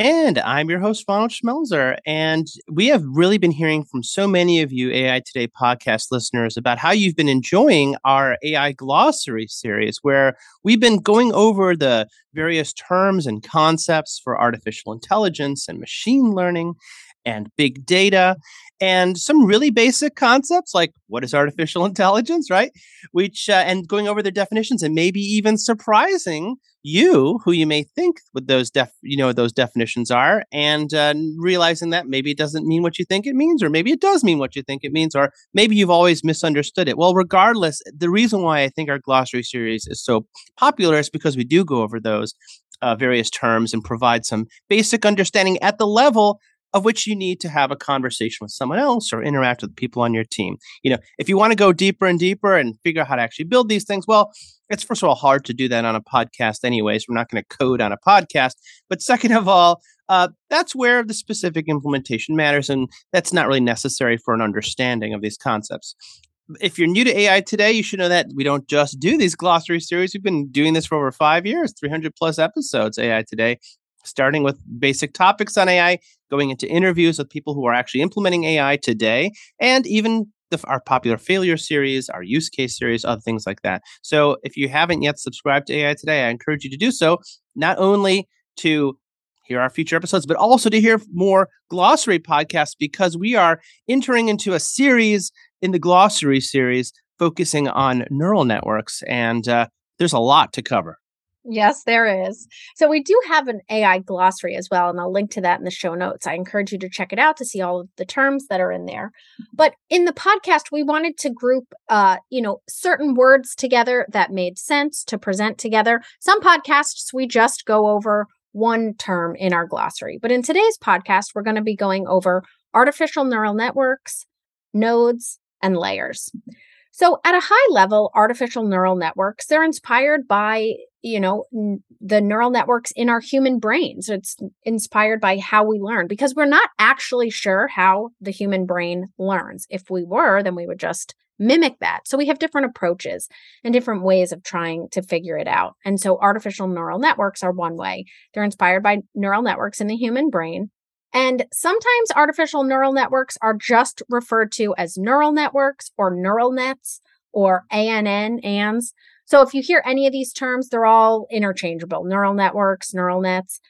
And I'm your host, Ronald Schmelzer. And we have really been hearing from so many of you AI Today podcast listeners about how you've been enjoying our AI glossary series, where we've been going over the various terms and concepts for artificial intelligence and machine learning and big data and some really basic concepts like what is artificial intelligence right? Which uh, and going over their definitions and maybe even surprising you who you may think what those def you know those definitions are and uh, realizing that maybe it doesn't mean what you think it means or maybe it does mean what you think it means or maybe you've always misunderstood it. Well regardless the reason why i think our glossary series is so popular is because we do go over those uh, various terms and provide some basic understanding at the level of which you need to have a conversation with someone else or interact with people on your team. You know, if you want to go deeper and deeper and figure out how to actually build these things, well, it's first of all hard to do that on a podcast, anyways. We're not going to code on a podcast. But second of all, uh, that's where the specific implementation matters, and that's not really necessary for an understanding of these concepts. If you're new to AI today, you should know that we don't just do these glossary series. We've been doing this for over five years, 300 plus episodes, AI Today, starting with basic topics on AI, going into interviews with people who are actually implementing AI today, and even the, our popular failure series, our use case series, other things like that. So if you haven't yet subscribed to AI Today, I encourage you to do so, not only to hear our future episodes, but also to hear more glossary podcasts because we are entering into a series in the glossary series focusing on neural networks. And uh, there's a lot to cover. Yes, there is. So we do have an AI glossary as well, and I'll link to that in the show notes. I encourage you to check it out to see all of the terms that are in there. But in the podcast, we wanted to group, uh, you know, certain words together that made sense to present together. Some podcasts we just go over one term in our glossary, but in today's podcast, we're going to be going over artificial neural networks, nodes, and layers. So, at a high level, artificial neural networks, they're inspired by you know n- the neural networks in our human brains. It's inspired by how we learn because we're not actually sure how the human brain learns. If we were then we would just mimic that. So we have different approaches and different ways of trying to figure it out. And so artificial neural networks are one way. They're inspired by neural networks in the human brain. And sometimes artificial neural networks are just referred to as neural networks or neural nets or ANN, ANS. So if you hear any of these terms, they're all interchangeable neural networks, neural nets.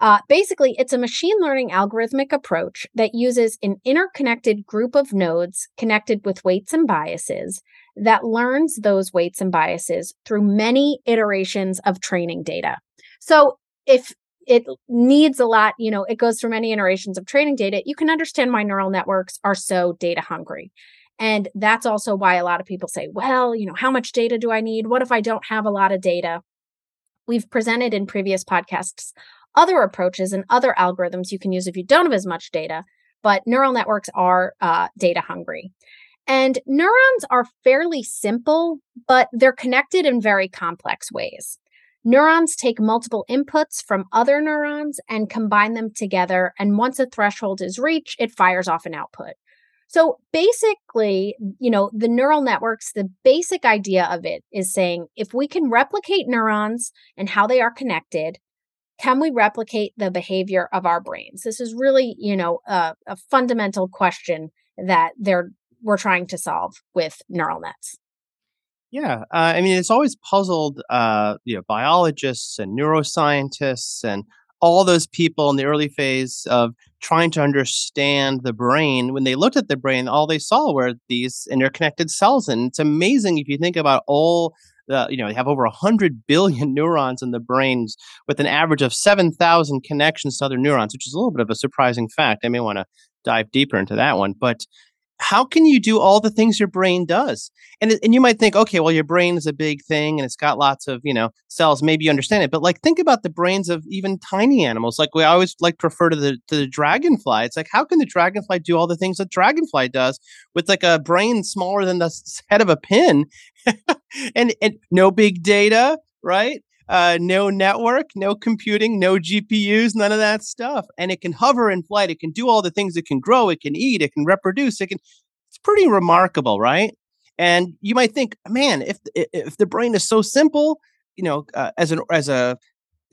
Uh, basically, it's a machine learning algorithmic approach that uses an interconnected group of nodes connected with weights and biases that learns those weights and biases through many iterations of training data. So if it needs a lot, you know, it goes through many iterations of training data, you can understand why neural networks are so data hungry. And that's also why a lot of people say, well, you know, how much data do I need? What if I don't have a lot of data? We've presented in previous podcasts other approaches and other algorithms you can use if you don't have as much data, but neural networks are uh, data hungry. And neurons are fairly simple, but they're connected in very complex ways. Neurons take multiple inputs from other neurons and combine them together. And once a threshold is reached, it fires off an output. So basically, you know, the neural networks, the basic idea of it is saying if we can replicate neurons and how they are connected, can we replicate the behavior of our brains? This is really, you know, a, a fundamental question that they're we're trying to solve with neural nets. Yeah, uh, I mean, it's always puzzled, uh, you know, biologists and neuroscientists and all those people in the early phase of trying to understand the brain, when they looked at the brain, all they saw were these interconnected cells. And it's amazing if you think about all the, you know, they have over 100 billion neurons in the brains with an average of 7,000 connections to other neurons, which is a little bit of a surprising fact. I may want to dive deeper into that one. But how can you do all the things your brain does? And and you might think, okay, well, your brain is a big thing and it's got lots of you know cells. Maybe you understand it, but like think about the brains of even tiny animals. Like we always like to refer to the to the dragonfly. It's like how can the dragonfly do all the things that dragonfly does with like a brain smaller than the head of a pin, and and no big data, right? Uh, no network, no computing, no GPUs, none of that stuff. And it can hover in flight. It can do all the things. It can grow. It can eat. It can reproduce. It can. It's pretty remarkable, right? And you might think, man, if if the brain is so simple, you know, uh, as an as a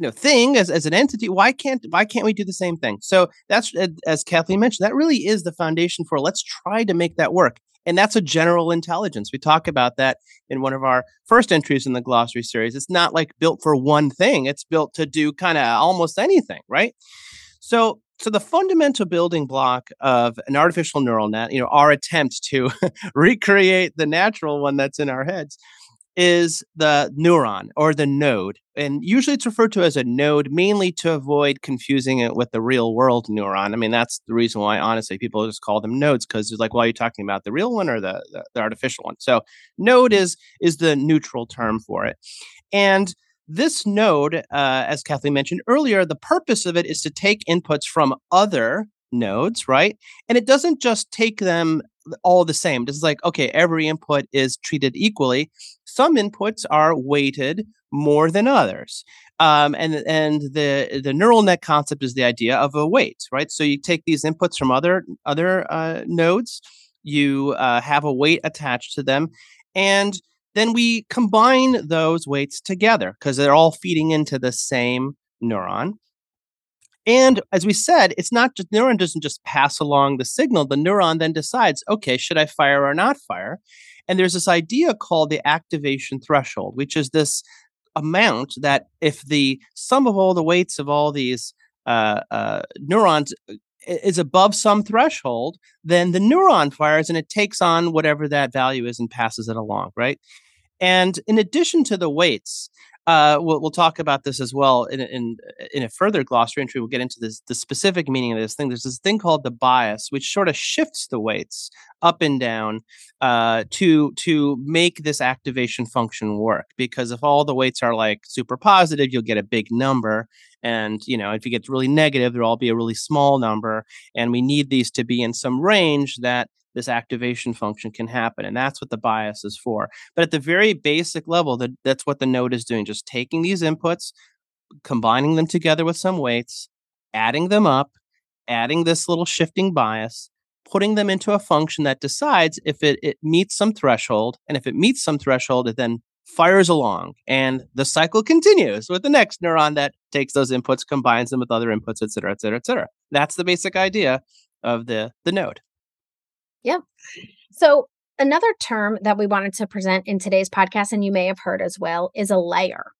you know thing as, as an entity why can't why can't we do the same thing so that's as kathleen mentioned that really is the foundation for let's try to make that work and that's a general intelligence. We talk about that in one of our first entries in the glossary series. It's not like built for one thing, it's built to do kind of almost anything, right? So, so the fundamental building block of an artificial neural net, you know, our attempt to recreate the natural one that's in our heads, is the neuron or the node. And usually it's referred to as a node mainly to avoid confusing it with the real world neuron. I mean, that's the reason why, honestly, people just call them nodes because it's like, well, are you talking about the real one or the, the, the artificial one? So node is is the neutral term for it. And this node, uh, as Kathleen mentioned earlier, the purpose of it is to take inputs from other nodes, right? And it doesn't just take them all the same. It's like, okay, every input is treated equally. Some inputs are weighted more than others. Um, and and the the neural net concept is the idea of a weight, right? So you take these inputs from other other uh, nodes, you uh, have a weight attached to them, and then we combine those weights together because they're all feeding into the same neuron. And as we said, it's not just neuron doesn't just pass along the signal. The neuron then decides, okay, should I fire or not fire? And there's this idea called the activation threshold, which is this amount that if the sum of all the weights of all these uh, uh, neurons uh, is above some threshold, then the neuron fires and it takes on whatever that value is and passes it along, right? And in addition to the weights, uh, we'll, we'll talk about this as well in, in in a further glossary entry. We'll get into this the specific meaning of this thing. There's this thing called the bias, which sort of shifts the weights up and down uh, to to make this activation function work. Because if all the weights are like super positive, you'll get a big number, and you know if you get really negative, there'll all be a really small number. And we need these to be in some range that this activation function can happen. And that's what the bias is for. But at the very basic level, that, that's what the node is doing, just taking these inputs, combining them together with some weights, adding them up, adding this little shifting bias, putting them into a function that decides if it, it meets some threshold. And if it meets some threshold, it then fires along and the cycle continues with the next neuron that takes those inputs combines them with other inputs et cetera et cetera et cetera that's the basic idea of the the node Yep. So, another term that we wanted to present in today's podcast, and you may have heard as well, is a layer.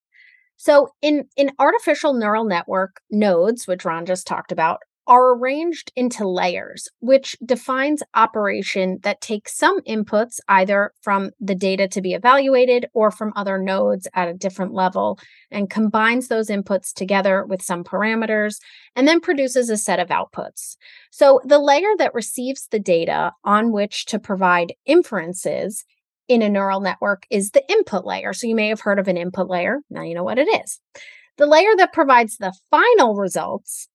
So, in, in artificial neural network nodes, which Ron just talked about, are arranged into layers, which defines operation that takes some inputs either from the data to be evaluated or from other nodes at a different level and combines those inputs together with some parameters and then produces a set of outputs. So the layer that receives the data on which to provide inferences in a neural network is the input layer. So you may have heard of an input layer. Now you know what it is. The layer that provides the final results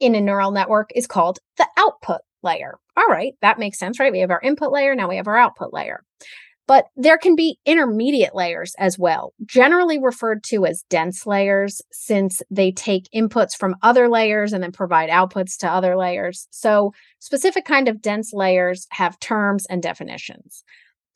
in a neural network is called the output layer. All right, that makes sense, right? We have our input layer, now we have our output layer. But there can be intermediate layers as well, generally referred to as dense layers, since they take inputs from other layers and then provide outputs to other layers. So, specific kind of dense layers have terms and definitions.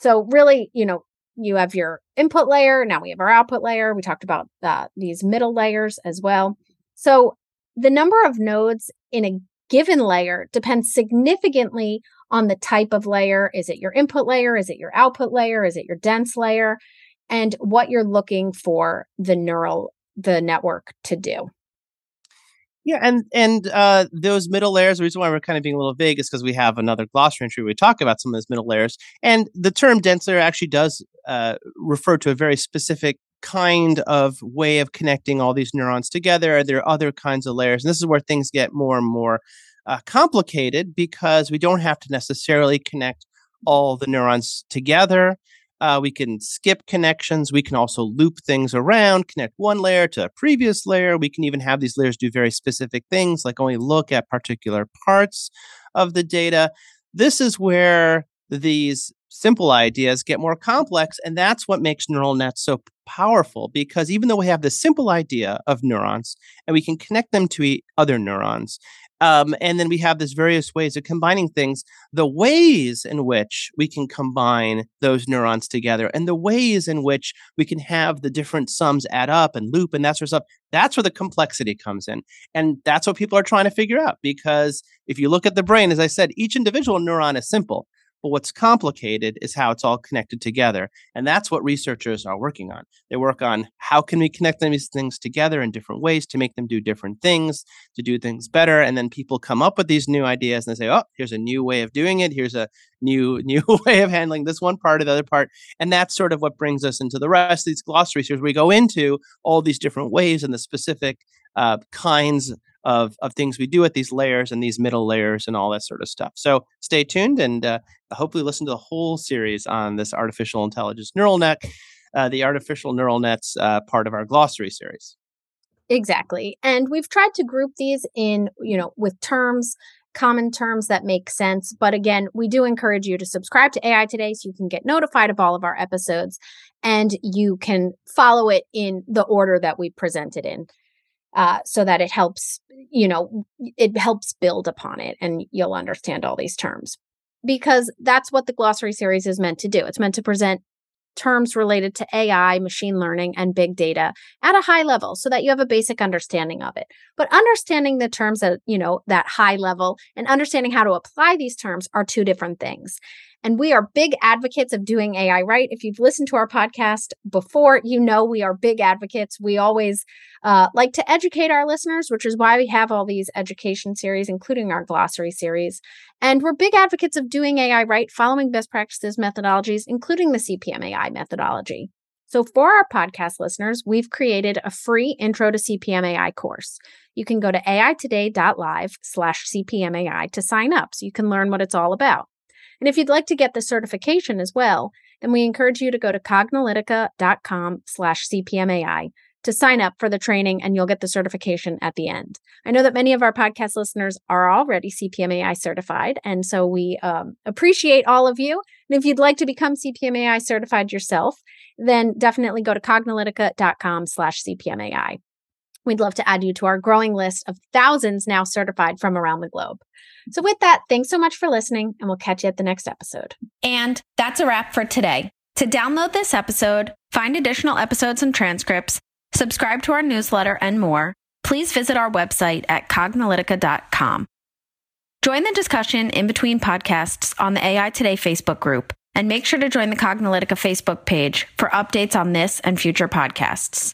So, really, you know, you have your input layer. Now we have our output layer. We talked about uh, these middle layers as well. So, the number of nodes in a given layer depends significantly on the type of layer. Is it your input layer? Is it your output layer? Is it your dense layer? And what you're looking for the neural, the network to do. Yeah, and and uh, those middle layers. The reason why we're kind of being a little vague is because we have another glossary entry we talk about some of those middle layers. And the term dense layer actually does uh, refer to a very specific kind of way of connecting all these neurons together. There are other kinds of layers. And this is where things get more and more uh, complicated because we don't have to necessarily connect all the neurons together. Uh, we can skip connections. We can also loop things around, connect one layer to a previous layer. We can even have these layers do very specific things, like only look at particular parts of the data. This is where these simple ideas get more complex. And that's what makes neural nets so powerful because even though we have this simple idea of neurons and we can connect them to other neurons, um, and then we have this various ways of combining things. The ways in which we can combine those neurons together and the ways in which we can have the different sums add up and loop and that sort of stuff, that's where the complexity comes in. And that's what people are trying to figure out because if you look at the brain, as I said, each individual neuron is simple. But what's complicated is how it's all connected together. And that's what researchers are working on. They work on how can we connect these things together in different ways to make them do different things, to do things better. And then people come up with these new ideas and they say, oh, here's a new way of doing it. Here's a new, new way of handling this one part or the other part. And that's sort of what brings us into the rest of these glossary series. We go into all these different ways and the specific uh, kinds of of things we do at these layers and these middle layers and all that sort of stuff. So stay tuned and uh, hopefully listen to the whole series on this artificial intelligence neural net, uh, the artificial neural nets uh, part of our glossary series. Exactly, and we've tried to group these in you know with terms common terms that make sense. But again, we do encourage you to subscribe to AI Today so you can get notified of all of our episodes and you can follow it in the order that we present it in uh, so that it helps, you know, it helps build upon it and you'll understand all these terms. Because that's what the glossary series is meant to do. It's meant to present terms related to AI, machine learning, and big data at a high level so that you have a basic understanding of it. But understanding the terms at, you know, that high level and understanding how to apply these terms are two different things. And we are big advocates of doing AI right. If you've listened to our podcast before, you know we are big advocates. We always uh, like to educate our listeners, which is why we have all these education series, including our glossary series. And we're big advocates of doing AI right, following best practices methodologies, including the CPM AI methodology. So, for our podcast listeners, we've created a free Intro to CPM AI course. You can go to aitoday.live slash CPMAI to sign up so you can learn what it's all about. And if you'd like to get the certification as well, then we encourage you to go to cognilytica.com slash CPMAI to sign up for the training and you'll get the certification at the end. I know that many of our podcast listeners are already CPMAI certified, and so we um, appreciate all of you. And if you'd like to become CPMAI certified yourself, then definitely go to cognilytica.com slash CPMAI. We'd love to add you to our growing list of thousands now certified from around the globe. So, with that, thanks so much for listening, and we'll catch you at the next episode. And that's a wrap for today. To download this episode, find additional episodes and transcripts, subscribe to our newsletter, and more, please visit our website at cognilytica.com. Join the discussion in between podcasts on the AI Today Facebook group, and make sure to join the Cognilytica Facebook page for updates on this and future podcasts.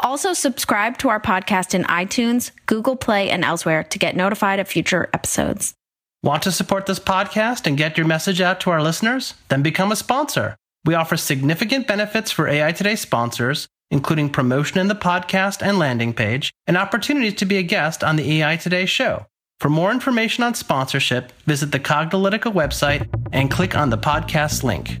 Also, subscribe to our podcast in iTunes, Google Play, and elsewhere to get notified of future episodes. Want to support this podcast and get your message out to our listeners? Then become a sponsor. We offer significant benefits for AI Today sponsors, including promotion in the podcast and landing page, and opportunities to be a guest on the AI Today show. For more information on sponsorship, visit the Cognilytica website and click on the podcast link.